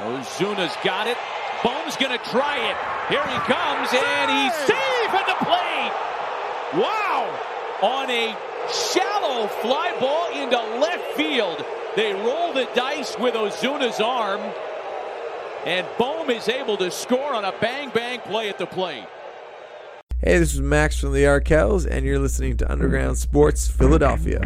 Ozuna's got it. Bohm's going to try it. Here he comes, and he's safe at the plate. Wow! On a shallow fly ball into left field. They roll the dice with Ozuna's arm. And Bohm is able to score on a bang bang play at the plate. Hey, this is Max from the Arkells, and you're listening to Underground Sports Philadelphia.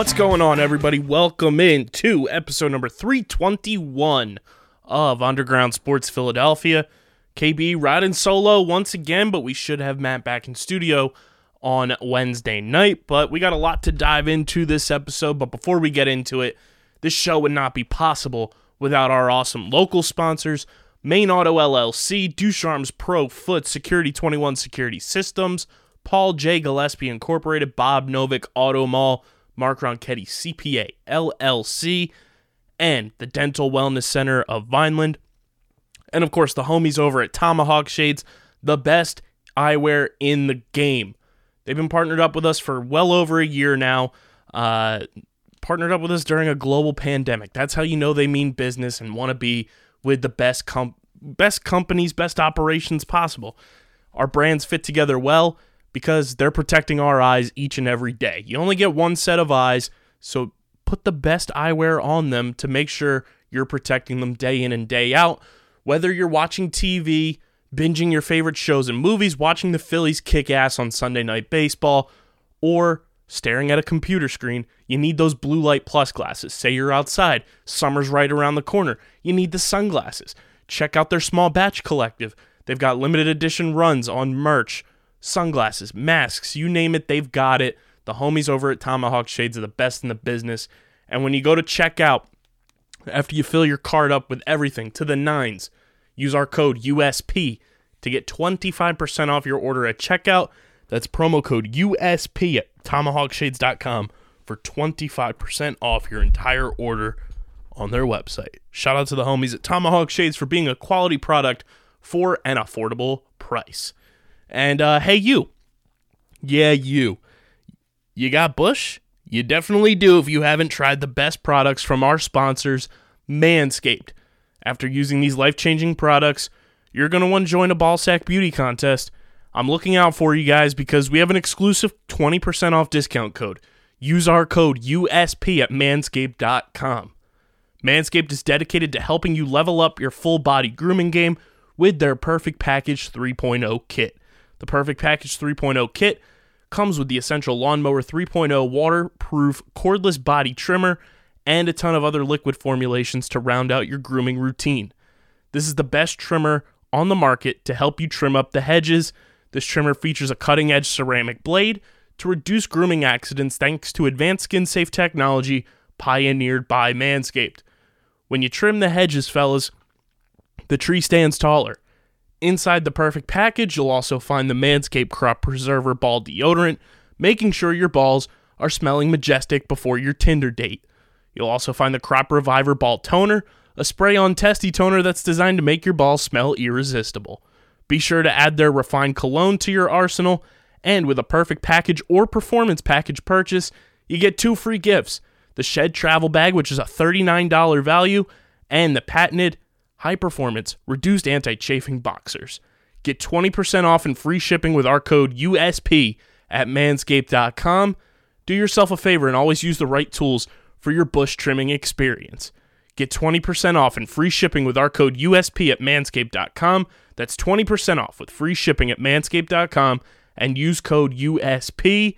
What's going on, everybody? Welcome in to episode number 321 of Underground Sports Philadelphia. KB riding solo once again, but we should have Matt back in studio on Wednesday night. But we got a lot to dive into this episode. But before we get into it, this show would not be possible without our awesome local sponsors Main Auto LLC, Ducharme's Pro Foot Security 21 Security Systems, Paul J. Gillespie Incorporated, Bob Novick Auto Mall, Mark Ronchetti CPA LLC, and the Dental Wellness Center of Vineland. And of course, the homies over at Tomahawk Shades, the best eyewear in the game. They've been partnered up with us for well over a year now. Uh, partnered up with us during a global pandemic. That's how you know they mean business and want to be with the best com- best companies, best operations possible. Our brands fit together well because they're protecting our eyes each and every day. You only get one set of eyes, so put the best eyewear on them to make sure you're protecting them day in and day out. Whether you're watching TV, binging your favorite shows and movies, watching the Phillies kick ass on Sunday Night Baseball, or staring at a computer screen, you need those blue light plus glasses. Say you're outside, summer's right around the corner, you need the sunglasses. Check out their small batch collective. They've got limited edition runs on merch, sunglasses, masks, you name it, they've got it. The homies over at Tomahawk Shades are the best in the business. And when you go to checkout, after you fill your card up with everything to the nines, use our code USP to get 25% off your order at checkout. That's promo code USP at tomahawkshades.com for 25% off your entire order on their website. Shout out to the homies at Tomahawk Shades for being a quality product for an affordable price. And uh, hey, you. Yeah, you. You got Bush? You definitely do if you haven't tried the best products from our sponsors, Manscaped. After using these life changing products, you're going to want to join a Ballsack Beauty contest. I'm looking out for you guys because we have an exclusive 20% off discount code. Use our code USP at manscaped.com. Manscaped is dedicated to helping you level up your full body grooming game with their Perfect Package 3.0 kit. The Perfect Package 3.0 kit comes with the Essential Lawnmower 3.0 waterproof cordless body trimmer and a ton of other liquid formulations to round out your grooming routine. This is the best trimmer on the market to help you trim up the hedges. This trimmer features a cutting edge ceramic blade to reduce grooming accidents thanks to advanced skin safe technology pioneered by Manscaped. When you trim the hedges, fellas, the tree stands taller. Inside the perfect package, you'll also find the Manscaped Crop Preserver Ball Deodorant, making sure your balls are smelling majestic before your Tinder date. You'll also find the Crop Reviver Ball Toner, a spray on testy toner that's designed to make your balls smell irresistible. Be sure to add their refined cologne to your arsenal, and with a perfect package or performance package purchase, you get two free gifts the Shed Travel Bag, which is a $39 value, and the patented high performance reduced anti chafing boxers. Get 20% off and free shipping with our code USP at manscaped.com. Do yourself a favor and always use the right tools for your bush trimming experience. Get 20% off and free shipping with our code USP at manscaped.com. That's 20% off with free shipping at manscaped.com and use code USP.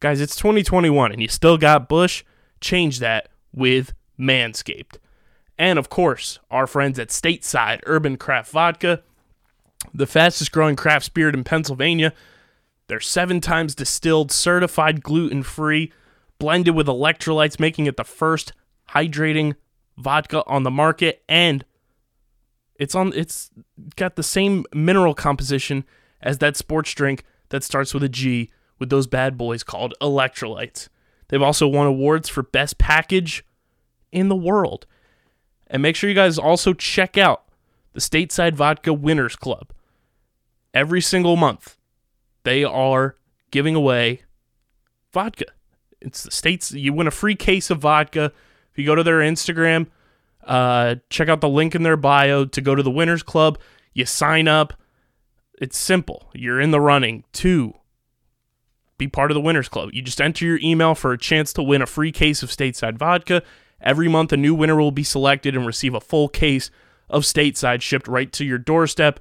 Guys, it's 2021 and you still got bush. Change that with Manscaped. And of course, our friends at Stateside Urban Craft Vodka, the fastest growing craft spirit in Pennsylvania. They're seven times distilled, certified gluten free, blended with electrolytes, making it the first hydrating vodka on the market. And it's on it's got the same mineral composition as that sports drink that starts with a G with those bad boys called electrolytes. They've also won awards for best package in the world. And make sure you guys also check out the Stateside Vodka Winners Club. Every single month, they are giving away vodka. It's the states. You win a free case of vodka if you go to their Instagram. Uh, check out the link in their bio to go to the Winners Club. You sign up. It's simple. You're in the running to be part of the Winners Club. You just enter your email for a chance to win a free case of stateside vodka. Every month, a new winner will be selected and receive a full case of stateside shipped right to your doorstep.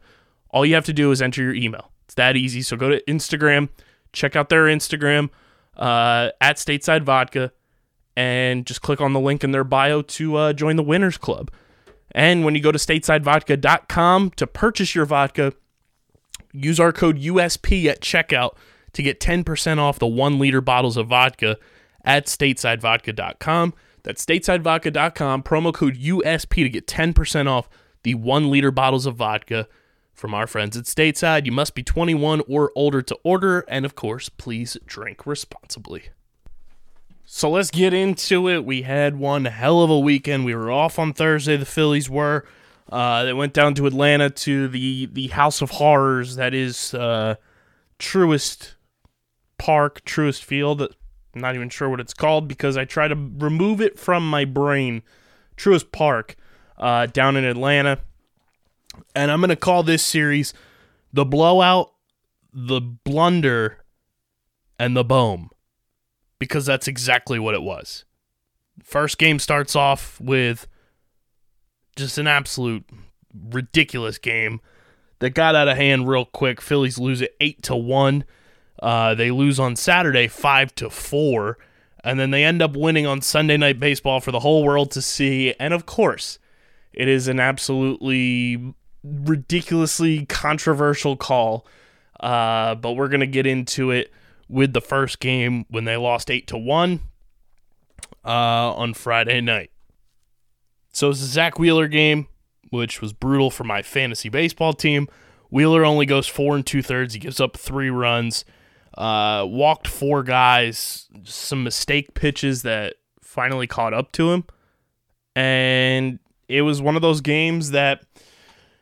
All you have to do is enter your email. It's that easy. So go to Instagram, check out their Instagram uh, at stateside vodka, and just click on the link in their bio to uh, join the Winners Club. And when you go to statesidevodka.com to purchase your vodka, use our code USP at checkout to get 10% off the one liter bottles of vodka at statesidevodka.com. That's statesidevodka.com, promo code USP to get 10% off the one liter bottles of vodka from our friends at Stateside. You must be 21 or older to order, and of course, please drink responsibly. So let's get into it. We had one hell of a weekend. We were off on Thursday. The Phillies were. Uh, they went down to Atlanta to the the House of Horrors. That is uh, Truist Park, truest Field. I'm not even sure what it's called because I try to remove it from my brain. Truist Park, uh, down in Atlanta, and I'm gonna call this series the blowout, the blunder, and the boom because that's exactly what it was. First game starts off with just an absolute ridiculous game that got out of hand real quick. Phillies lose it eight to one. Uh, they lose on Saturday five to four, and then they end up winning on Sunday Night Baseball for the whole world to see. And of course, it is an absolutely ridiculously controversial call. Uh, but we're gonna get into it with the first game when they lost eight to one uh, on Friday night. So it's a Zack Wheeler game, which was brutal for my fantasy baseball team. Wheeler only goes four and two thirds. He gives up three runs. Uh, walked four guys. Some mistake pitches that finally caught up to him, and it was one of those games that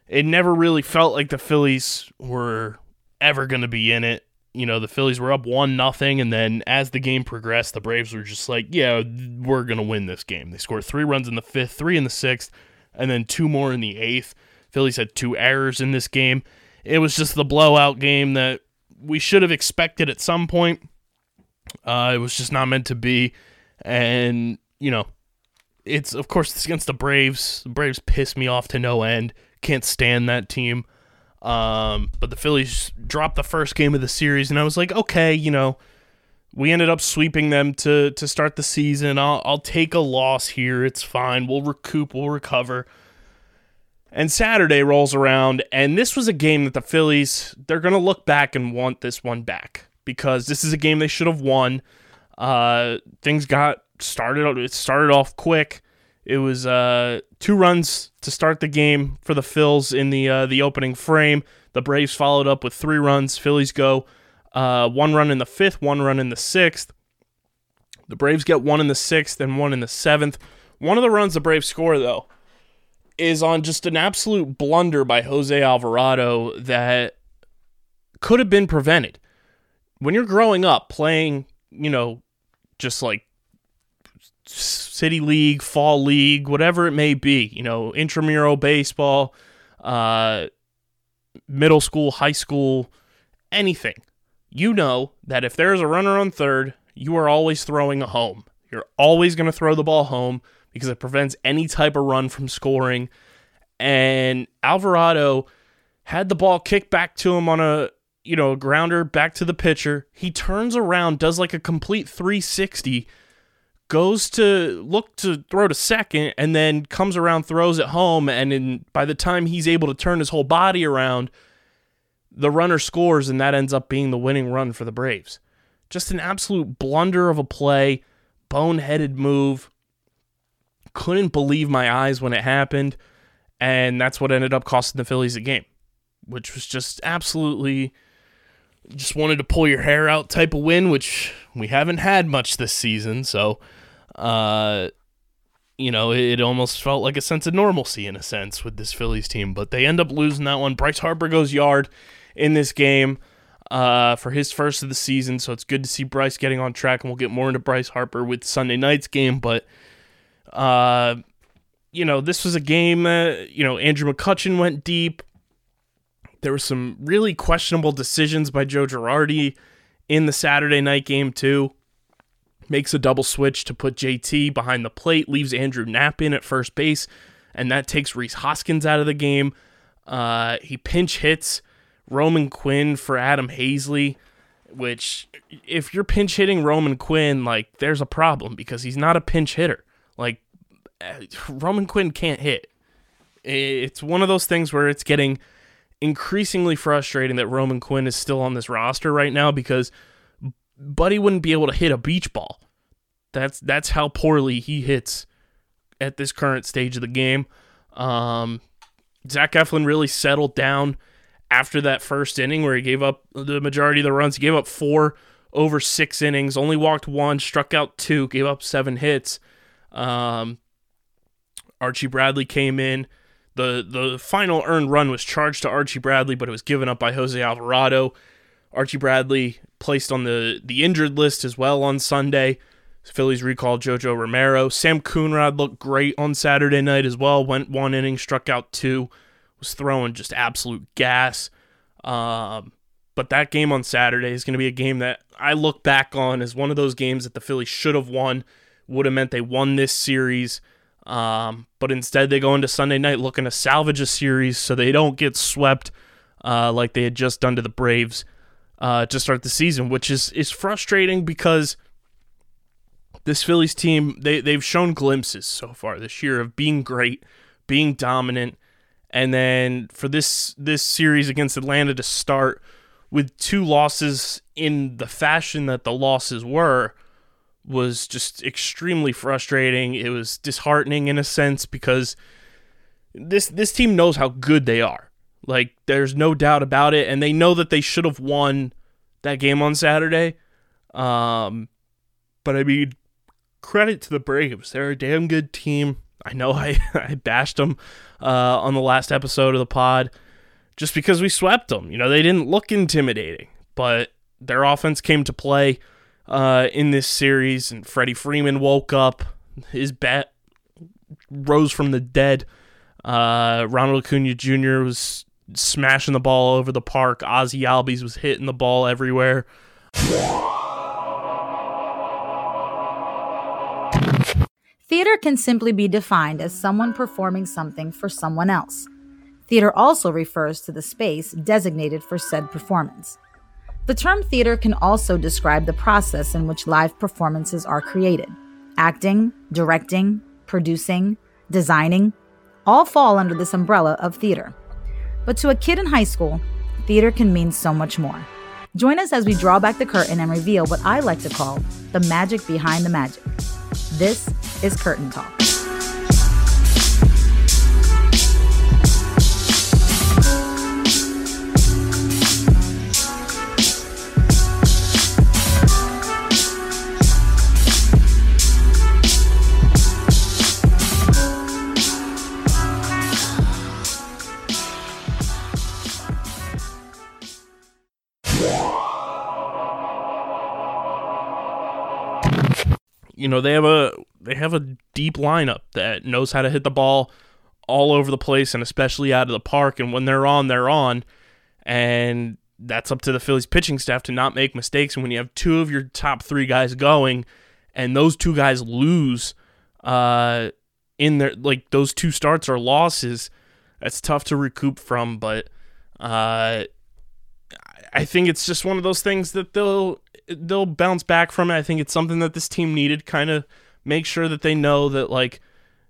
it never really felt like the Phillies were ever going to be in it. You know, the Phillies were up one nothing, and then as the game progressed, the Braves were just like, "Yeah, we're gonna win this game." They scored three runs in the fifth, three in the sixth, and then two more in the eighth. Phillies had two errors in this game. It was just the blowout game that we should have expected at some point. Uh, it was just not meant to be, and you know, it's of course it's against the Braves. The Braves piss me off to no end. Can't stand that team. Um, but the Phillies dropped the first game of the series, and I was like, okay, you know, we ended up sweeping them to to start the season. I'll I'll take a loss here. It's fine. We'll recoup. We'll recover. And Saturday rolls around, and this was a game that the Phillies they're gonna look back and want this one back because this is a game they should have won. Uh, things got started. It started off quick. It was uh, two runs to start the game for the Phils in the uh, the opening frame. The Braves followed up with three runs. Phillies go uh, one run in the fifth, one run in the sixth. The Braves get one in the sixth and one in the seventh. One of the runs the Braves score though is on just an absolute blunder by Jose Alvarado that could have been prevented. When you're growing up playing, you know, just like city league, fall league, whatever it may be, you know, intramural baseball, uh, middle school, high school, anything. You know that if there's a runner on third, you are always throwing a home. You're always going to throw the ball home because it prevents any type of run from scoring. And Alvarado had the ball kicked back to him on a you know a grounder back to the pitcher. He turns around, does like a complete 360 goes to look to throw to second and then comes around throws it home and in, by the time he's able to turn his whole body around the runner scores and that ends up being the winning run for the Braves. Just an absolute blunder of a play, boneheaded move. Couldn't believe my eyes when it happened, and that's what ended up costing the Phillies the game, which was just absolutely just wanted to pull your hair out type of win, which we haven't had much this season. So, uh, you know, it, almost felt like a sense of normalcy in a sense with this Phillies team, but they end up losing that one. Bryce Harper goes yard in this game uh, for his first of the season, so it's good to see Bryce getting on track, and we'll get more into Bryce Harper with Sunday night's game. But, uh, you know, this was a game that, you know, Andrew McCutcheon went deep. There were some really questionable decisions by Joe Girardi in the Saturday night game, too. Makes a double switch to put JT behind the plate, leaves Andrew Knapp in at first base, and that takes Rhys Hoskins out of the game. Uh, he pinch hits Roman Quinn for Adam Haseley, which, if you're pinch hitting Roman Quinn, like, there's a problem because he's not a pinch hitter. Like, uh, Roman Quinn can't hit. It's one of those things where it's getting increasingly frustrating that Roman Quinn is still on this roster right now because Buddy wouldn't be able to hit a beach ball. That's that's how poorly he hits at this current stage of the game. Um, Zach Eflin really settled down after that first inning where he gave up the majority of the runs. He gave up four over six innings, only walked one, struck out two, gave up seven hits. Um, Archie Bradley came in the the final earned run was charged to Archie Bradley, but it was given up by Jose Alvarado. Archie Bradley placed on the the injured list as well on Sunday. Phillies recalled Jojo Romero. Sam Coonrod looked great on Saturday night as well. Went one inning, struck out two, was throwing just absolute gas. Um, but that game on Saturday is going to be a game that I look back on as one of those games that the Phillies should have won. Would have meant they won this series. Um, but instead, they go into Sunday night looking to salvage a series so they don't get swept uh, like they had just done to the Braves uh, to start the season, which is is frustrating because this Phillies team they they've shown glimpses so far this year of being great, being dominant, and then for this this series against Atlanta to start with two losses in the fashion that the losses were was just extremely frustrating. It was disheartening in a sense because this this team knows how good they are. Like there's no doubt about it and they know that they should have won that game on Saturday. Um but I mean credit to the Braves. They're a damn good team. I know I I bashed them uh, on the last episode of the pod just because we swept them. You know, they didn't look intimidating, but their offense came to play uh, in this series, and Freddie Freeman woke up. His bat rose from the dead. Uh, Ronald Acuna Jr. was smashing the ball over the park. Ozzy Albies was hitting the ball everywhere. Theater can simply be defined as someone performing something for someone else. Theater also refers to the space designated for said performance. The term theater can also describe the process in which live performances are created. Acting, directing, producing, designing all fall under this umbrella of theater. But to a kid in high school, theater can mean so much more. Join us as we draw back the curtain and reveal what I like to call the magic behind the magic. This is Curtain Talk. You know they have a they have a deep lineup that knows how to hit the ball all over the place and especially out of the park. And when they're on they're on. And that's up to the Phillies pitching staff to not make mistakes. And when you have two of your top 3 guys going and those two guys lose uh in their like those two starts are losses that's tough to recoup from. But uh I think it's just one of those things that they'll they'll bounce back from it. I think it's something that this team needed. Kind of make sure that they know that like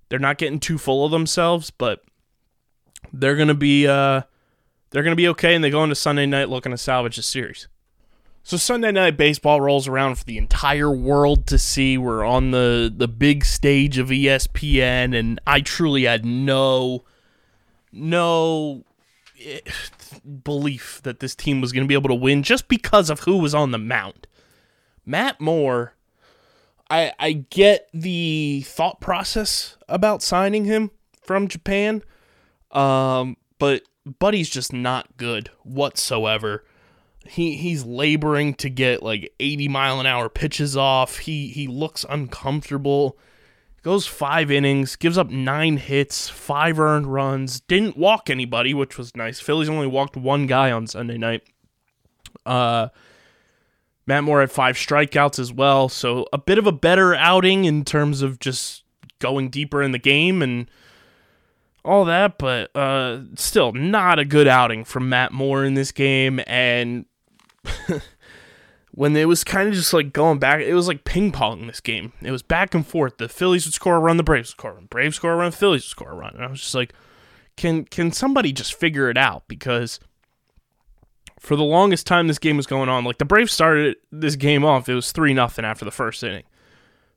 they're not getting too full of themselves, but they're gonna be uh they're to be okay, and they go into Sunday night looking to salvage the series. So Sunday night baseball rolls around for the entire world to see. We're on the the big stage of ESPN, and I truly had no no eh, belief that this team was going to be able to win just because of who was on the mound. Matt Moore, I I get the thought process about signing him from Japan, um, but Buddy's just not good whatsoever. He he's laboring to get like 80 mile an hour pitches off. He he looks uncomfortable. Goes five innings, gives up nine hits, five earned runs, didn't walk anybody, which was nice. Phillies only walked one guy on Sunday night. Uh Matt Moore had five strikeouts as well, so a bit of a better outing in terms of just going deeper in the game and all that, but uh, still not a good outing from Matt Moore in this game. And when it was kind of just like going back, it was like ping pong in this game. It was back and forth. The Phillies would score a run, the Braves would score a run, Braves score a run, Phillies would score a run. And I was just like, can can somebody just figure it out? Because for the longest time this game was going on, like the Braves started this game off, it was three nothing after the first inning.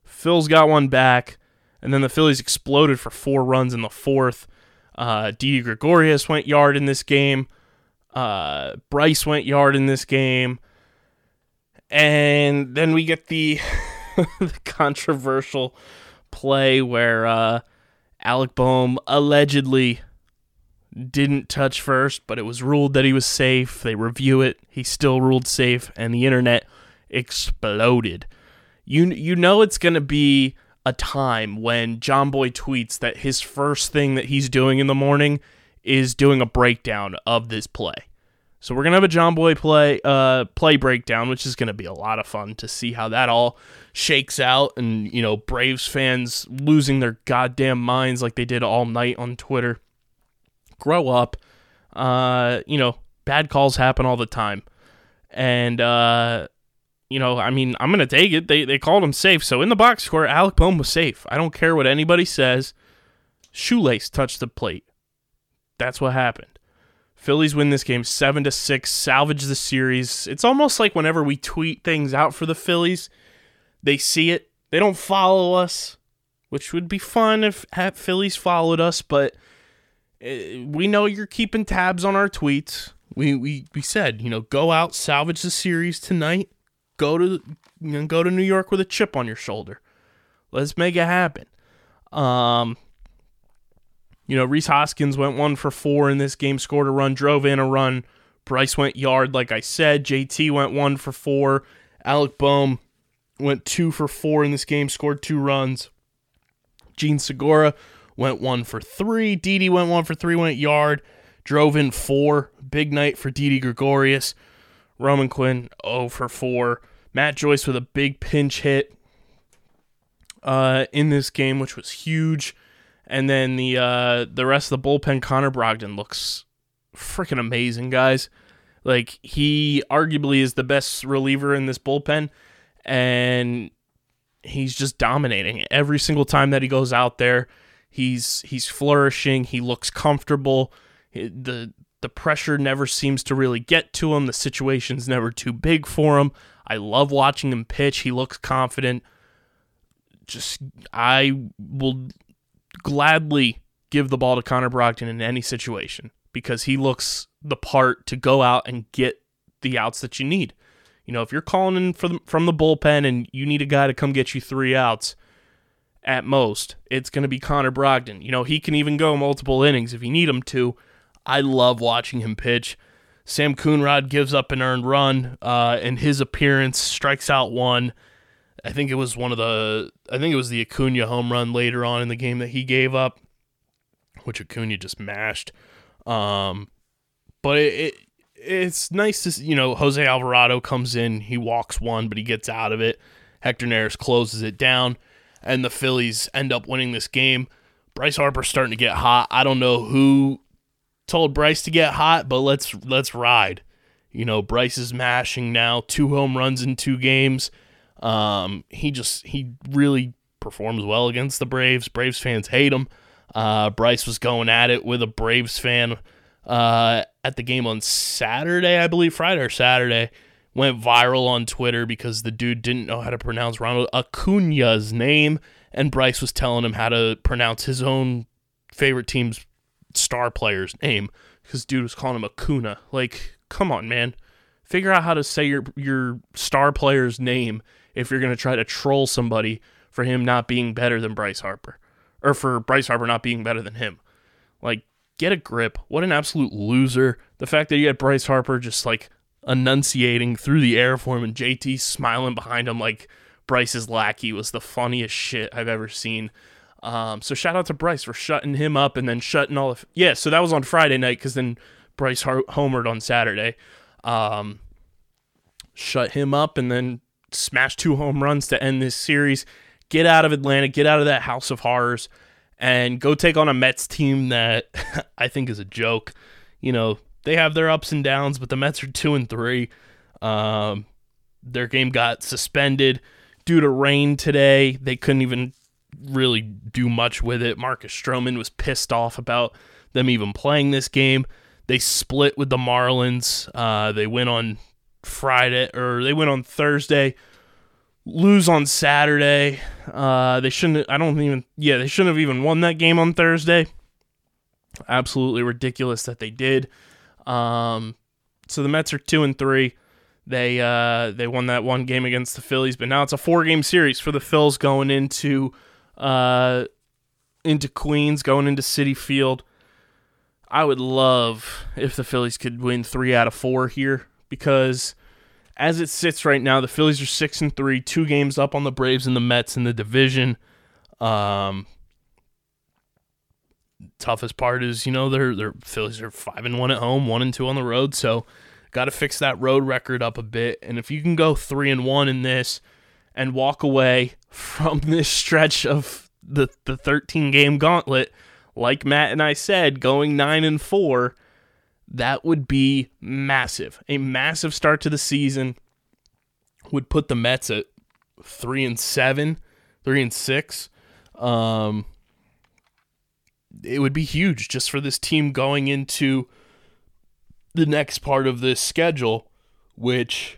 Phil's got one back, and then the Phillies exploded for four runs in the fourth. Uh, Didi Gregorius went yard in this game. Uh, Bryce went yard in this game. And then we get the, the controversial play where uh, Alec Bohm allegedly didn't touch first, but it was ruled that he was safe. They review it. He still ruled safe, and the internet exploded. You you know it's gonna be a time when Jomboy tweets that his first thing that he's doing in the morning is doing a breakdown of this play. So we're gonna have a Jomboy play uh play breakdown, which is gonna be a lot of fun to see how that all shakes out and you know, Braves fans losing their goddamn minds like they did all night on Twitter. Grow up. Uh, you know, bad calls happen all the time. And uh you know, I mean, I'm gonna take it. They they called him safe. So in the box score, Alec Bohm was safe. I don't care what anybody says. Shoelace touched the plate. That's what happened. Phillies win this game seven to six, salvage the series. It's almost like whenever we tweet things out for the Phillies, they see it. They don't follow us, which would be fun if Phillies followed us, but uh, we know you're keeping tabs on our tweets. We we we said, you know, go out, salvage the series tonight. Go to you know, go to New York with a chip on your shoulder. Let's make it happen. Um you know, Rhys Hoskins went one for four in this game, scored a run, drove in a run. Bryce went yard, like I said. JT went one for four. Alec Bohm went two for four in this game, scored two runs. Jean Segura went one for three. Didi went one for three, went yard, drove in four. Big night for Didi Gregorius. Roman Quinn 0 for 4. Matt Joyce with a big pinch hit uh, in this game, which was huge. And then the uh, the rest of the bullpen, Connor Brogdon looks freaking amazing, guys. Like he arguably is the best reliever in this bullpen, and he's just dominating every single time that he goes out there. He's he's flourishing. He looks comfortable. The the pressure never seems to really get to him. The situation's never too big for him. I love watching him pitch. He looks confident. Just I will gladly give the ball to Connor Brogdon in any situation because he looks the part to go out and get the outs that you need. You know, if you're calling in from from the bullpen and you need a guy to come get you three outs at most, it's going to be Connor Brogdon. You know, he can even go multiple innings if you need him to. I love watching him pitch. Sam Coonrod gives up an earned run uh, in his appearance, strikes out one. I think it was one of the, I think it was the Acuna home run later on in the game that he gave up, which Acuna just mashed. Um, but it, it it's nice to, you know, Jose Alvarado comes in, he walks one, but he gets out of it. Hector Neris closes it down, and the Phillies end up winning this game. Bryce Harper's starting to get hot. I don't know who told Bryce to get hot, but let's let's ride. You know, Bryce is mashing now, two home runs in two games. Um, he just he really performs well against the Braves. Braves fans hate him. Uh, Bryce was going at it with a Braves fan uh, at the game on Saturday, I believe, Friday or Saturday, went viral on Twitter because the dude didn't know how to pronounce Ronald Acuna's name, and Bryce was telling him how to pronounce his own favorite team's star player's name because dude was calling him Acuna. Like, come on, man. Figure out how to say your your star player's name if you're gonna try to troll somebody for him not being better than Bryce Harper, or for Bryce Harper not being better than him. Like, get a grip. What an absolute loser. The fact that you had Bryce Harper just like enunciating through the air for him and JT smiling behind him like Bryce's lackey was the funniest shit I've ever seen. Um, so shout out to Bryce for shutting him up and then shutting all of yeah. So that was on Friday night because then Bryce homered on Saturday. Um, shut him up and then smash two home runs to end this series. Get out of Atlanta, get out of that house of horrors, and go take on a Mets team that I think is a joke. You know, they have their ups and downs, but the Mets are two and three. Um, their game got suspended due to rain today. They couldn't even really do much with it. Marcus Stroman was pissed off about them even playing this game. They split with the Marlins. Uh, they went on Friday or they went on Thursday. Lose on Saturday. Uh, they shouldn't. I don't even. Yeah, they shouldn't have even won that game on Thursday. Absolutely ridiculous that they did. Um, so the Mets are two and three. They uh, they won that one game against the Phillies, but now it's a four game series for the Phils going into uh, into Queens, going into Citi Field. I would love if the Phillies could win three out of four here because as it sits right now, the Phillies are six and three, two games up on the Braves and the Mets in the division. Um, toughest part is you know their their Phillies are five and one at home, one and two on the road, so got to fix that road record up a bit. And if you can go three and one in this and walk away from this stretch of the the 13 game gauntlet, like Matt and I said, going nine and four, that would be massive. A massive start to the season would put the Mets at three and seven, three and six. Um, it would be huge just for this team going into the next part of this schedule, which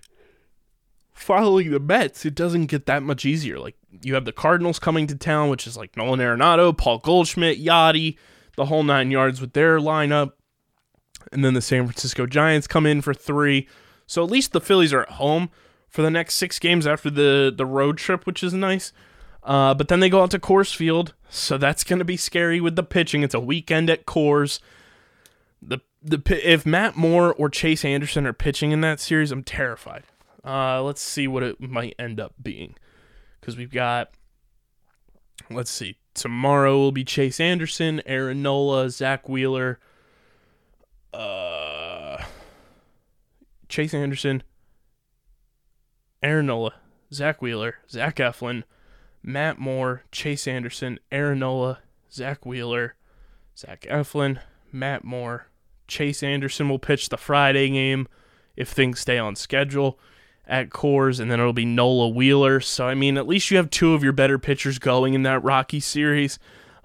following the Mets, it doesn't get that much easier. Like you have the Cardinals coming to town, which is like Nolan Arenado, Paul Goldschmidt, Yadi, the whole nine yards with their lineup. And then the San Francisco Giants come in for three. So at least the Phillies are at home for the next six games after the, the road trip, which is nice. Uh, but then they go out to Coors Field, so that's going to be scary with the pitching. It's a weekend at Coors. The the if Matt Moore or Chase Anderson are pitching in that series, I'm terrified. Uh, let's see what it might end up being, because we've got. Let's see. Tomorrow will be Chase Anderson, Aaron Nola, Zack Wheeler, uh, Chase Anderson, Aaron Nola, Zack Wheeler, Zach Eflin, Matt Moore, Chase Anderson, Aaron Nola, Zack Wheeler, Zach Eflin, Matt Moore, Chase Anderson will pitch the Friday game if things stay on schedule at Coors, and then it'll be Nola Wheeler. So I mean, at least you have two of your better pitchers going in that Rocky series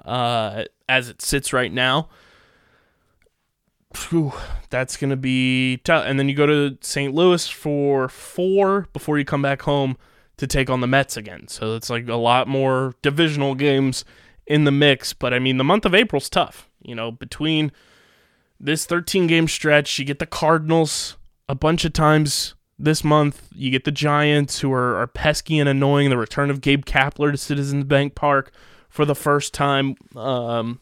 uh, as it sits right now. Phew, that's gonna be tough. And then you go to St. Louis for four before you come back home to take on the Mets again. So it's like a lot more divisional games in the mix. But I mean, the month of April's tough. You know, between this 13 game stretch, you get the Cardinals a bunch of times this month. You get the Giants, who are, are pesky and annoying. The return of Gabe Kapler to Citizens Bank Park for the first time. Um,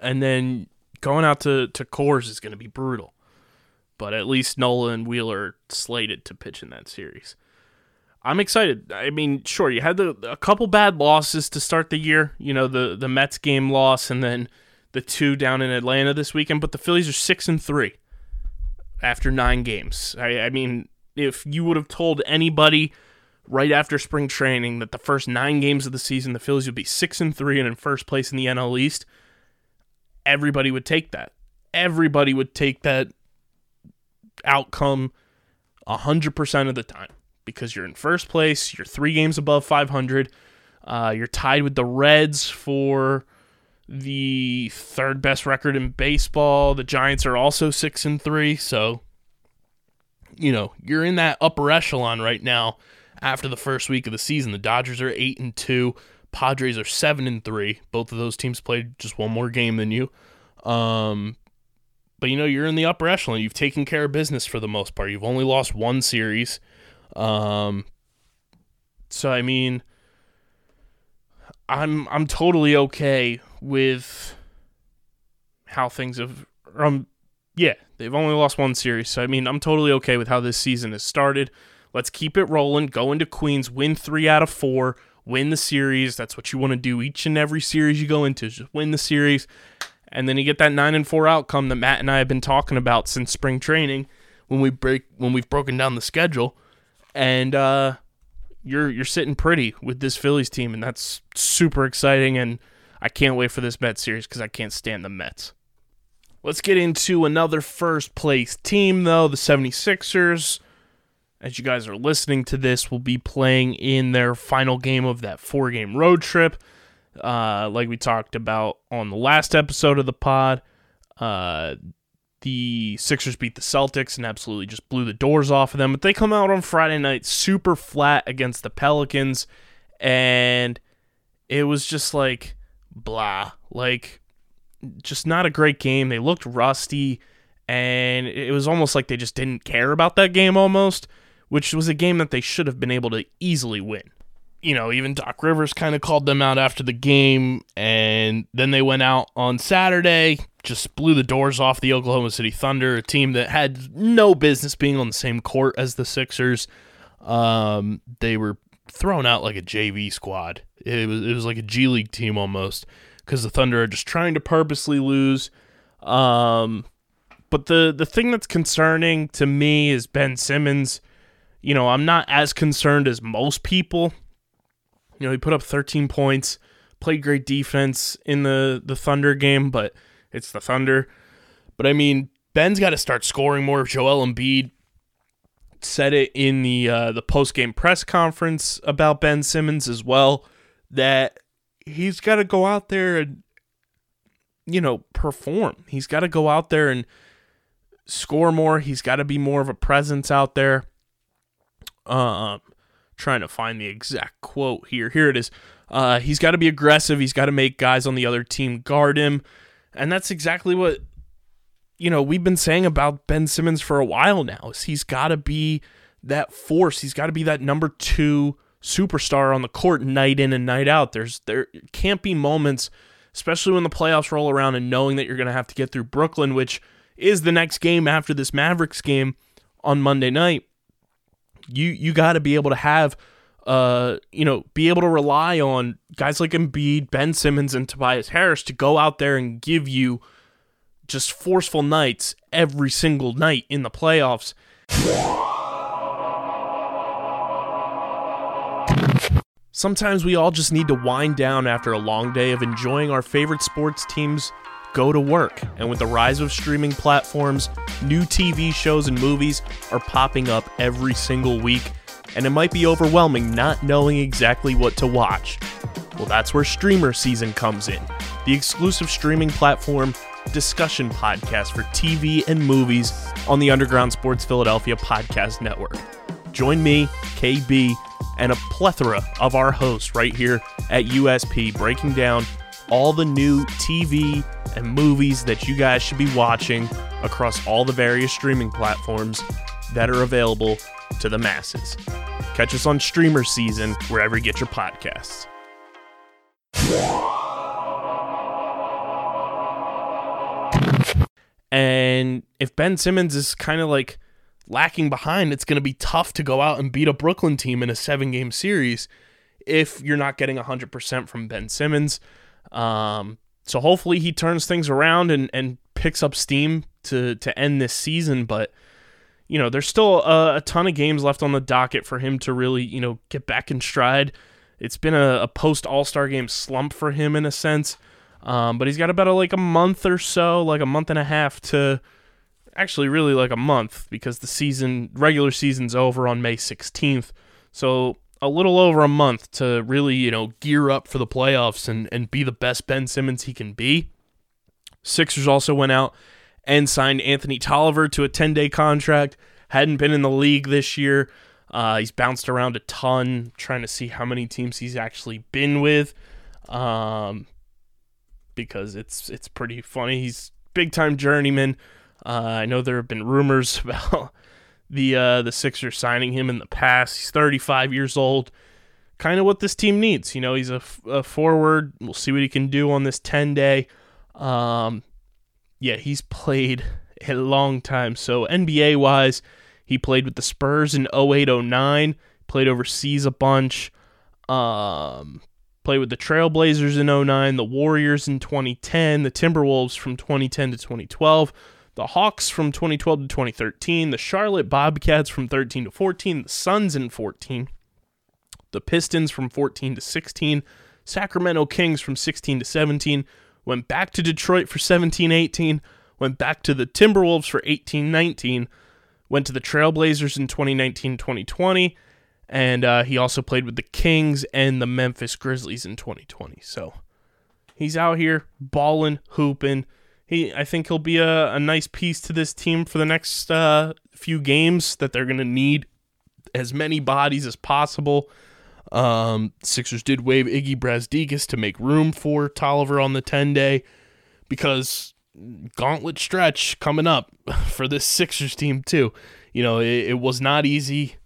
and then going out to, to Coors is going to be brutal. But at least Nola and Wheeler are slated to pitch in that series. I'm excited. I mean, sure, you had the, a couple bad losses to start the year. You know, the the Mets game loss and then the two down in Atlanta this weekend. But the Phillies are six and three after nine games. I, I mean, if you would have told anybody right after spring training that the first nine games of the season the Phillies would be six and three and in first place in the NL East, everybody would take that. Everybody would take that outcome hundred percent of the time because you're in first place, you're three games above 500, uh, you're tied with the Reds for the third best record in baseball. The Giants are also six and three, so you know you're in that upper echelon right now. After the first week of the season, the Dodgers are eight and two, Padres are seven and three. Both of those teams played just one more game than you. Um, but you know you're in the upper echelon. You've taken care of business for the most part. You've only lost one series. Um, so I mean, I'm I'm totally okay with how things have. Um, yeah, they've only lost one series, so I mean, I'm totally okay with how this season has started. Let's keep it rolling. Go into Queens, win three out of four, win the series. That's what you want to do each and every series you go into. is Just win the series, and then you get that nine and four outcome that Matt and I have been talking about since spring training when we break when we've broken down the schedule, and uh, you're you're sitting pretty with this Phillies team, and that's super exciting. And I can't wait for this Mets series because I can't stand the Mets. Let's get into another first place team, though the 76ers. As you guys are listening to this, will be playing in their final game of that four game road trip. Uh, like we talked about on the last episode of the pod, uh, the Sixers beat the Celtics and absolutely just blew the doors off of them. But they come out on Friday night super flat against the Pelicans, and it was just like blah. Like, just not a great game. They looked rusty, and it was almost like they just didn't care about that game almost, which was a game that they should have been able to easily win. You know, even Doc Rivers kind of called them out after the game, and then they went out on Saturday, just blew the doors off the Oklahoma City Thunder, a team that had no business being on the same court as the Sixers. Um, they were thrown out like a JV squad. It was it was like a G League team almost because the Thunder are just trying to purposely lose. Um, but the the thing that's concerning to me is Ben Simmons. You know, I'm not as concerned as most people. You know, he put up 13 points, played great defense in the the Thunder game, but it's the Thunder. But I mean, Ben's got to start scoring more. Joel Embiid said it in the uh, the post game press conference about Ben Simmons as well that he's got to go out there and you know perform. He's got to go out there and score more. He's got to be more of a presence out there. Um, trying to find the exact quote here. Here it is. Uh, he's got to be aggressive. He's got to make guys on the other team guard him, and that's exactly what you know we've been saying about Ben Simmons for a while now. Is he's got to be that force. He's got to be that number two superstar on the court night in and night out. There's there can't be moments, especially when the playoffs roll around and knowing that you're going to have to get through Brooklyn, which is the next game after this Mavericks game on Monday night. You you got to be able to have uh you know be able to rely on guys like Embiid, Ben Simmons and Tobias Harris to go out there and give you just forceful nights every single night in the playoffs. Sometimes we all just need to wind down after a long day of enjoying our favorite sports teams go to work. And with the rise of streaming platforms, new TV shows and movies are popping up every single week, and it might be overwhelming not knowing exactly what to watch. Well, that's where Streamer Season comes in, the exclusive streaming platform discussion podcast for TV and movies on the Underground Sports Philadelphia Podcast Network. Join me, KB, and a plethora of our hosts right here at USP breaking down all the new TV and movies that you guys should be watching across all the various streaming platforms that are available to the masses. Catch us on Streamer Season wherever you get your podcasts. And if Ben Simmons is kind of like lacking behind, it's going to be tough to go out and beat a Brooklyn team in a seven game series if you're not getting 100% from Ben Simmons. Um, so hopefully he turns things around and, and picks up steam to, to end this season. But, you know, there's still a, a ton of games left on the docket for him to really, you know, get back in stride. It's been a, a post All Star game slump for him in a sense. Um, but he's got about a, like a month or so, like a month and a half to actually really like a month because the season regular season's over on May 16th. So a little over a month to really, you know, gear up for the playoffs and, and be the best Ben Simmons he can be. Sixers also went out and signed Anthony Tolliver to a 10 day contract. Hadn't been in the league this year. Uh, he's bounced around a ton, trying to see how many teams he's actually been with. Um, because it's it's pretty funny. He's big time journeyman. Uh, I know there have been rumors about the uh, the Sixers signing him in the past. He's 35 years old. Kind of what this team needs. You know, he's a, a forward. We'll see what he can do on this 10 day. Um, yeah, he's played a long time. So NBA wise, he played with the Spurs in 0809, played overseas a bunch. Um, played with the Trailblazers in 09, the Warriors in 2010, the Timberwolves from 2010 to 2012, the Hawks from 2012 to 2013, the Charlotte Bobcats from 13 to 14, the Suns in 14, the Pistons from 14 to 16, Sacramento Kings from 16 to 17, went back to Detroit for 17 18, went back to the Timberwolves for 18 19, went to the Trailblazers in 2019 2020, and uh, he also played with the Kings and the Memphis Grizzlies in 2020. So he's out here balling, hooping. He, I think he'll be a, a nice piece to this team for the next uh, few games that they're to need as many bodies as possible. Um, Sixers did waive Iggy Brazdeikis to make room for Tolliver on the 10 day because gauntlet stretch coming up for this Sixers team too. You know, it, it was not easy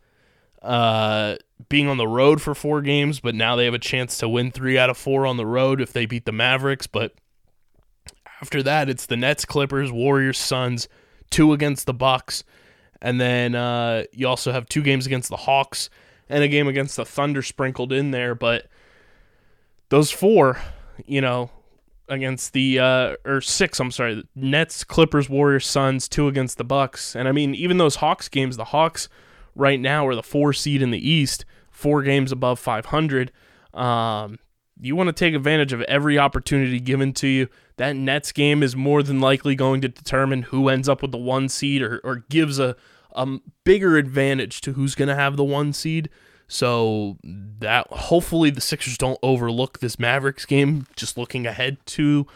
uh, being on the road for four games, but now they have a chance to win three out of four on the road if they beat the Mavericks. But after that, it's the Nets, Clippers, Warriors, Suns, two against the Bucks, and then uh, you also have two games against the Hawks and a game against the Thunder sprinkled in there. But those four, you know, against the uh, or six, I'm sorry, Nets, Clippers, Warriors, Suns, two against the Bucks, and I mean even those Hawks games, the Hawks right now are the four seed in the East, four games above 500. Um, you want to take advantage of every opportunity given to you. That Nets game is more than likely going to determine who ends up with the one seed or, or gives a, a bigger advantage to who's going to have the one seed. So that hopefully the Sixers don't overlook this Mavericks game, just looking ahead to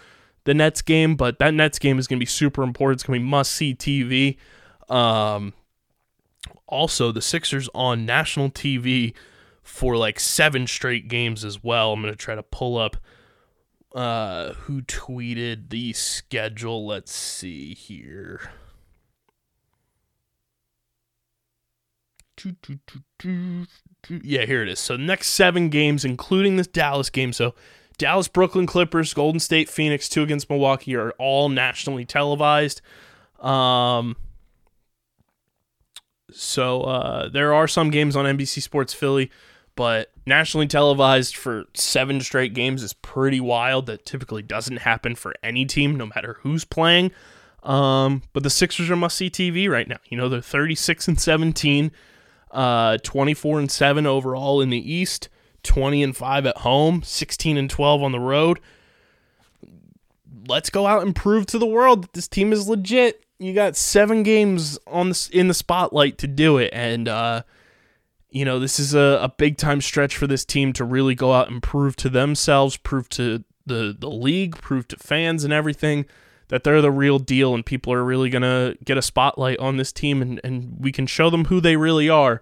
the Nets game. But that Nets game is going to be super important. It's going to be must see TV. Um, also, the Sixers on national TV for like seven straight games as well. I'm going to try to pull up uh, who tweeted the schedule. Let's see here. Yeah, here it is. So next seven games, including this Dallas game. So Dallas, Brooklyn Clippers, Golden State, Phoenix, two against Milwaukee are all nationally televised. Um, so uh, there are some games on NBC Sports Philly, but nationally televised for seven straight games is pretty wild. That typically doesn't happen for any team, no matter who's playing. Um, but the Sixers are must see TV right now. You know, they're 36 and 17, uh, 24 and 7 overall in the East, 20 and 5 at home, 16 and 12 on the road. Let's go out and prove to the world that this team is legit. You got seven games on the, in the spotlight to do it, and uh, you know this is a, a big time stretch for this team to really go out and prove to themselves, prove to the the league, prove to fans and everything that they're the real deal and people are really going to get a spotlight on this team and, and we can show them who they really are.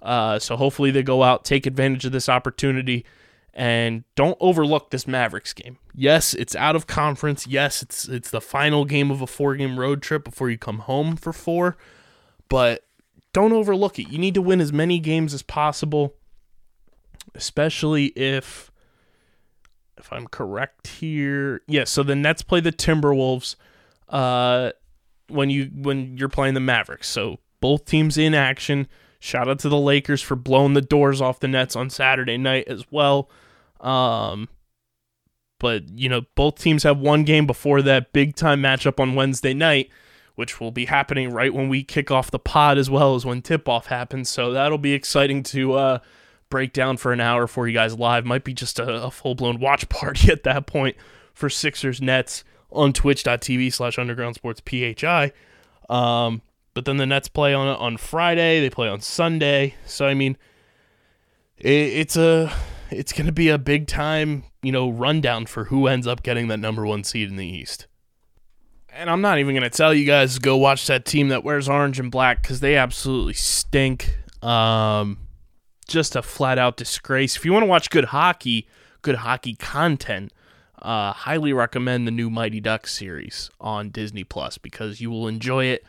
Uh, so hopefully they go out, take advantage of this opportunity, and don't overlook this Mavericks game. Yes, it's out of conference. Yes, it's it's the final game of a four game road trip before you come home for four, but don't overlook it. You need to win as many games as possible, especially if if I'm correct here. Yeah, so the Nets play the Timberwolves uh when you when you're playing the Mavericks. So both teams in action. Shout out to the Lakers for blowing the doors off the Nets on Saturday night as well. Um but you know, both teams have one game before that big time matchup on Wednesday night, which will be happening right when we kick off the pod as well as when tip off happens. So that'll be exciting to uh break down for an hour for you guys live. Might be just a, a full blown watch party at that point for Sixers Nets on twitch.tv slash underground sports PHI. Um, but then the Nets play on on Friday, they play on Sunday. So I mean, it, it's a it's going to be a big time, you know, rundown for who ends up getting that number 1 seed in the East. And I'm not even going to tell you guys to go watch that team that wears orange and black cuz they absolutely stink. Um just a flat out disgrace. If you want to watch good hockey, good hockey content, uh, highly recommend the new Mighty Ducks series on Disney Plus because you will enjoy it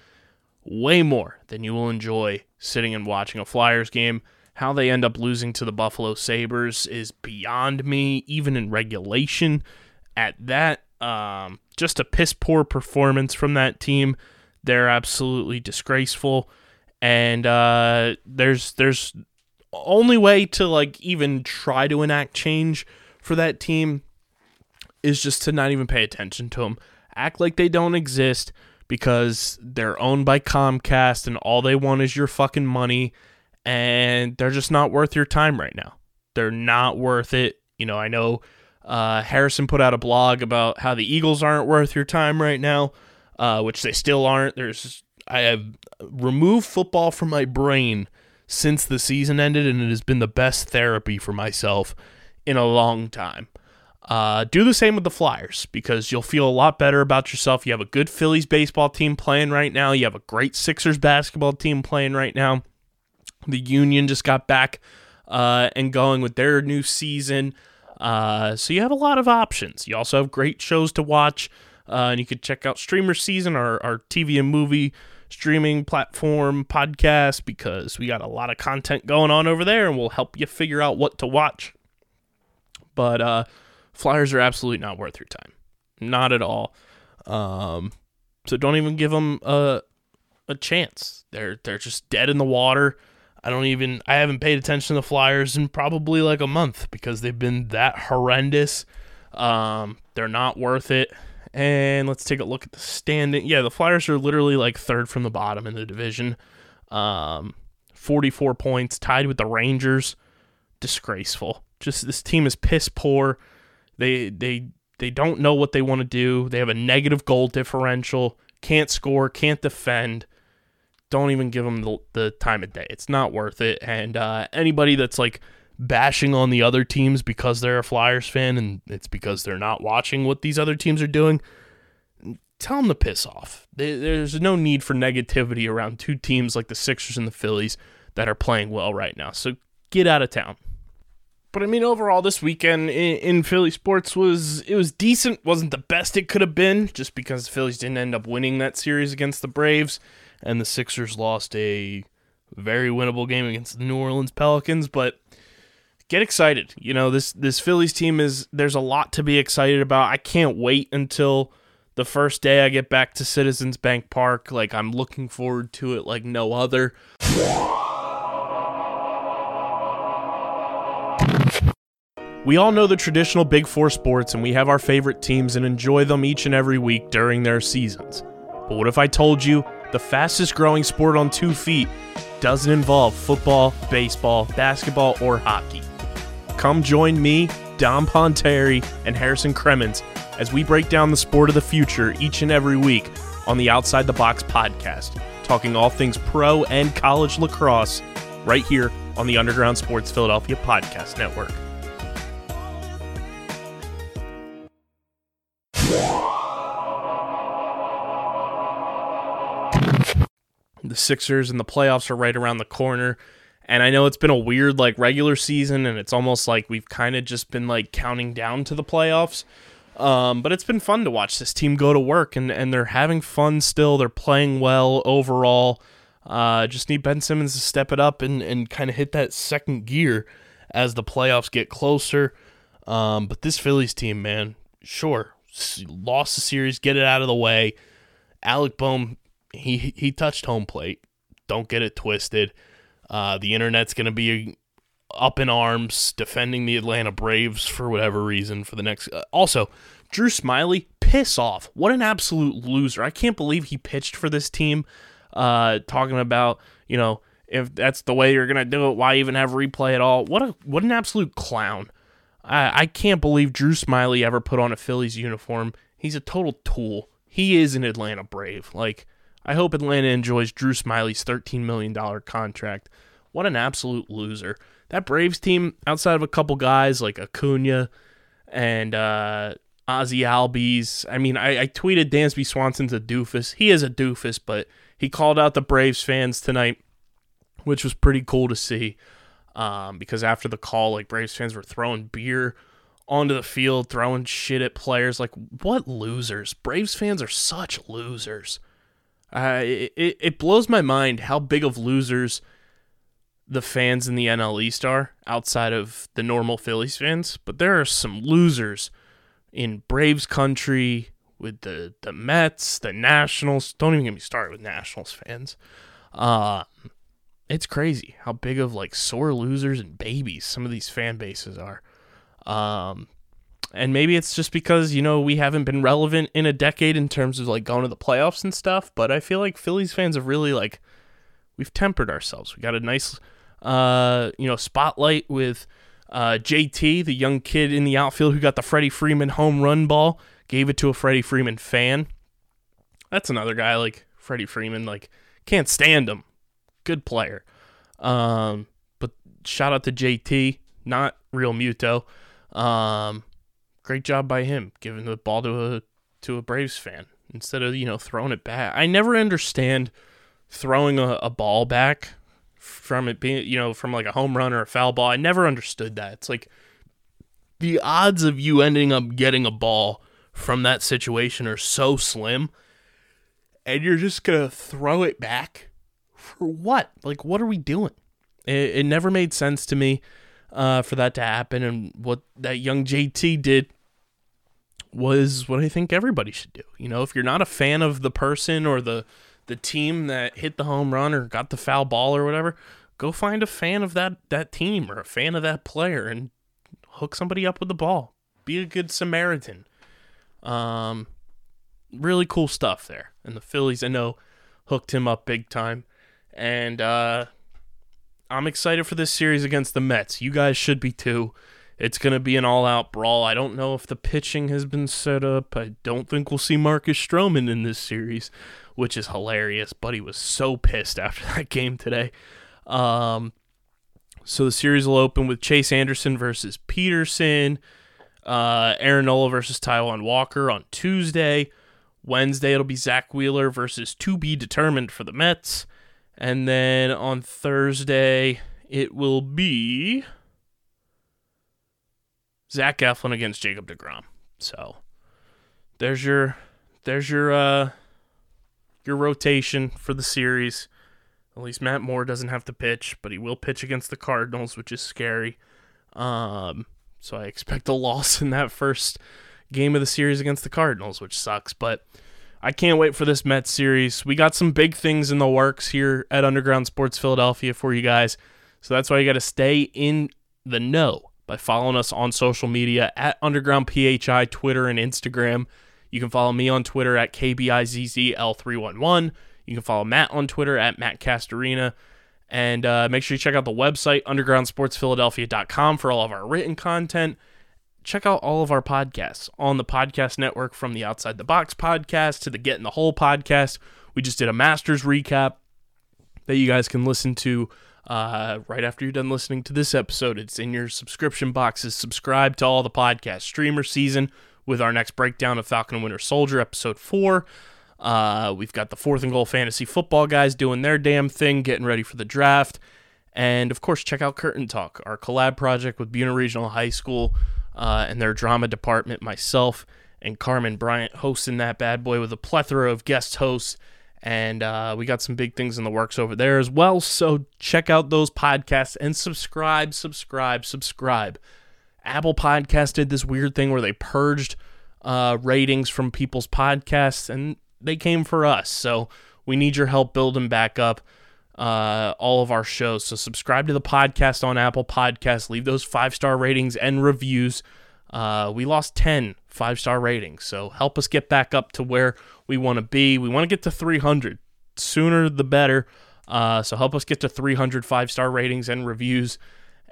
way more than you will enjoy sitting and watching a Flyers game. How they end up losing to the Buffalo Sabres is beyond me, even in regulation. At that, um, just a piss poor performance from that team. They're absolutely disgraceful, and uh, there's there's only way to like even try to enact change for that team is just to not even pay attention to them. Act like they don't exist because they're owned by Comcast and all they want is your fucking money and they're just not worth your time right now. They're not worth it. You know, I know uh, Harrison put out a blog about how the Eagles aren't worth your time right now, uh, which they still aren't. There's I have removed football from my brain since the season ended, and it has been the best therapy for myself in a long time. Uh, do the same with the Flyers because you'll feel a lot better about yourself. You have a good Phillies baseball team playing right now. You have a great Sixers basketball team playing right now. The Union just got back uh, and going with their new season. Uh, so you have a lot of options. You also have great shows to watch. Uh, and you could check out Streamer Season, our, our TV and movie streaming platform podcast, because we got a lot of content going on over there and we'll help you figure out what to watch. But uh, Flyers are absolutely not worth your time. Not at all. Um, so don't even give them a a chance. They're they're just dead in the water. I don't even I haven't paid attention to the Flyers in probably like a month because they've been that horrendous. Um, they're not worth it. And let's take a look at the standing. Yeah, the Flyers are literally like third from the bottom in the division. Um, 44 points, tied with the Rangers. Disgraceful. Just this team is piss poor. They they they don't know what they want to do. They have a negative goal differential. Can't score. Can't defend. Don't even give them the, the time of day. It's not worth it. And uh, anybody that's like bashing on the other teams because they're a Flyers fan and it's because they're not watching what these other teams are doing, tell them to piss off. There's no need for negativity around two teams like the Sixers and the Phillies that are playing well right now. So get out of town. But I mean, overall, this weekend in, in, Philly sports was it was decent. wasn't the best it could have been, just because the Phillies didn't end up winning that series against the Braves, and the Sixers lost a very winnable game against the New Orleans Pelicans. But get excited, you know this this Phillies team is there's a lot to be excited about. I can't wait until the first day I get back to Citizens Bank Park. Like I'm looking forward to it like no other. We all know the traditional Big Four sports and we have our favorite teams and enjoy them each and every week during their seasons. But what if I told you the fastest growing sport on two feet doesn't involve football, baseball, basketball, or hockey? Come join me, Dom Ponteri, and Harrison Kremens as we break down the sport of the future each and every week on the Outside the Box podcast, talking all things pro and college lacrosse right here on the Underground Sports Philadelphia Podcast Network. The Sixers and the playoffs are right around the corner. And I know it's been a weird like regular season and it's almost like we've kind of just been like counting down to the playoffs. Um, but it's been fun to watch this team go to work and, and they're having fun still. They're playing well overall. Uh, just need Ben Simmons to step it up and, and kind of hit that second gear as the playoffs get closer. Um, but this Phillies team, man, sure, lost the series, get it out of the way. Alec Bohm he he touched home plate. Don't get it twisted. Uh, the internet's going to be up in arms defending the Atlanta Braves for whatever reason for the next. Uh, also, Drew Smyly, piss off! What an absolute loser! I can't believe he pitched for this team. Uh, talking about you know if that's the way you're gonna do it, why even have replay at all? What a what an absolute clown! I I can't believe Drew Smyly ever put on a Phillies uniform. He's a total tool. He is an Atlanta Brave. Like I hope Atlanta enjoys Drew Smyly's $13 million contract. What an absolute loser. that Braves team, outside of a couple guys like Acuna and uh, Ozzie Albies, I mean, I, I tweeted Dansby Swanson's a doofus. He is a doofus, but he called out the Braves fans tonight, which was pretty cool to see. Um, because after the call, like Braves fans were throwing beer onto the field, throwing shit at players. Like, what losers? Braves fans are such losers. Uh, it, it, blows my mind how big of losers the fans in the NL East are outside of the normal Phillies fans. But there are some losers in Braves country with the, the Mets, the Nationals. Don't even get me started with Nationals fans. Uh, it's crazy how big of like sore losers and babies some of these fan bases are. Um, and maybe it's just because you know we haven't been relevant in a decade in terms of like going to the playoffs and stuff. But I feel like Phillies fans have really like we've tempered ourselves. We got a nice uh, you know spotlight with uh, JT, the young kid in the outfield who got the Freddie Freeman home run ball, gave it to a Freddie Freeman fan. That's another guy like Freddie Freeman. Like can't stand him. Good player. Um, but shout out to JT, not Realmuto. Um, great job by him giving the ball to a to a Braves fan instead of you know throwing it back. I never understand throwing a, a ball back from it being you know from like a home run or a foul ball. I never understood that. It's like the odds of you ending up getting a ball from that situation are so slim, and you're just gonna throw it back for what? Like what are we doing? It, it never made sense to me uh, for that to happen, and what that young JT did was what I think everybody should do. You know, if you're not a fan of the person or the the team that hit the home run or got the foul ball or whatever, go find a fan of that that team or a fan of that player and hook somebody up with the ball. Be a good Samaritan. Um, really cool stuff there. And the Phillies, I know, hooked him up big time. And uh, I'm excited for this series against the Mets. You guys should be too. It's going to be an all out brawl. I don't know if the pitching has been set up. I don't think we'll see Marcus Stroman in this series, which is hilarious. Buddy was so pissed after that game today. Um, so the series will open with Chase Anderson versus Peterson, uh, Aaron Nola versus Taijuan Walker on Tuesday. Wednesday, it'll be Zack Wheeler versus to be determined for the Mets. And then on Thursday, it will be Zach Eflin against Jacob DeGrom. So there's your there's your uh your rotation for the series. At least Matt Moore doesn't have to pitch, but he will pitch against the Cardinals, which is scary. Um so I expect a loss in that first game of the series against the Cardinals, which sucks, but I can't wait for this Mets series. We got some big things in the works here at Underground Sports Philadelphia for you guys. So that's why you got to stay in the know by following us on social media at Underground PHI, Twitter, and Instagram. You can follow me on Twitter at KBIZZL311. You can follow Matt on Twitter at Matt Castorina. And uh, make sure you check out the website, undergroundsportsphiladelphia.com, for all of our written content check out all of our podcasts on the podcast network from the Outside the Box podcast to the Get in the Hole podcast. We just did a Masters recap that you guys can listen to uh, right after you're done listening to this episode. It's in your subscription boxes. Subscribe to all the podcast streamer season with our next breakdown of Falcon and Winter Soldier, episode four. Uh, we've got the fourth and goal fantasy football guys doing their damn thing, getting ready for the draft. And of course, check out Curtain Talk, our collab project with Buena Regional High School uh, and their drama department, myself and Carmen Bryant hosting that bad boy with a plethora of guest hosts. And uh, we got some big things in the works over there as well. So check out those podcasts and subscribe, subscribe, subscribe. Apple Podcast did this weird thing where they purged uh, ratings from people's podcasts, and they came for us. So we need your help building back up uh, all of our shows. So subscribe to the podcast on Apple Podcasts. Leave those five star ratings and reviews. Uh, we lost 10 five star ratings. So help us get back up to where we want to be. We want to get to 300. Sooner the better. Uh, so help us get to 300 five star ratings and reviews.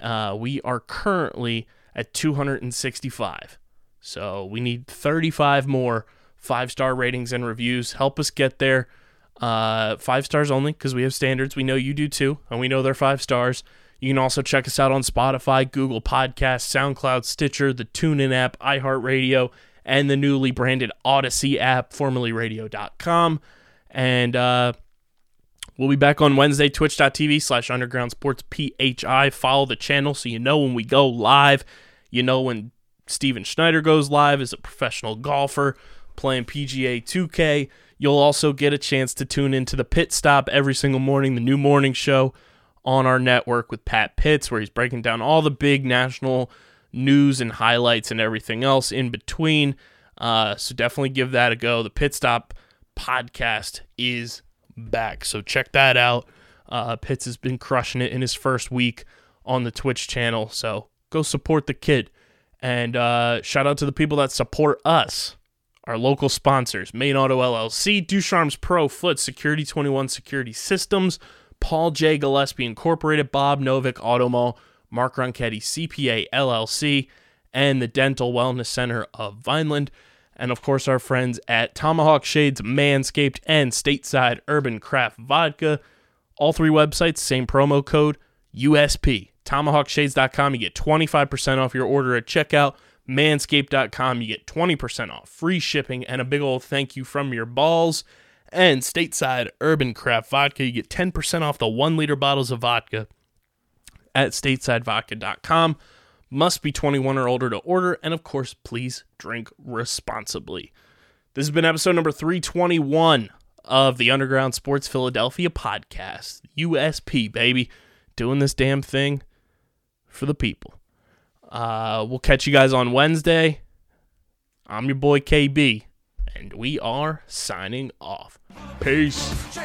Uh, we are currently at 265. So we need 35 more five star ratings and reviews. Help us get there. Uh, five stars only because we have standards. We know you do too, and we know they're five stars. You can also check us out on Spotify, Google Podcasts, SoundCloud, Stitcher, the TuneIn app, iHeartRadio, and the newly branded Audacy app, formerly radio.com. And uh, we'll be back on Wednesday, twitch.tv slash underground sports PHI. Follow the channel so you know when we go live. You know when Steven Schneider goes live as a professional golfer playing PGA 2K. You'll also get a chance to tune into the pit stop every single morning, the new morning show on our network with Pat Pitts, where he's breaking down all the big national news and highlights and everything else in between. Uh, so definitely give that a go. The Pit Stop podcast is back. So check that out. Uh, Pitts has been crushing it in his first week on the Twitch channel. So go support the kid. And uh, shout out to the people that support us, our local sponsors Main Auto LLC, Ducharme's Pro Foot, Security 21 Security Systems, Paul J. Gillespie Incorporated, Bob Novick Automall, Mark Ronchetti CPA LLC, and the Dental Wellness Center of Vineland. And of course, our friends at Tomahawk Shades, Manscaped, and Stateside Urban Craft Vodka. All three websites, same promo code USP. TomahawkShades.com, you get 25% off your order at checkout. Manscaped.com, you get 20% off, free shipping, and a big old thank you from your balls. And Stateside Urban Craft Vodka, you get 10% off the one liter bottles of vodka at statesidevodka.com. Must be 21 or older to order, and of course, please drink responsibly. This has been episode number 321 of the Underground Sports Philadelphia podcast. USP, baby. Doing this damn thing for the people. Uh, we'll catch you guys on Wednesday. I'm your boy KB, and we are signing off. Peace.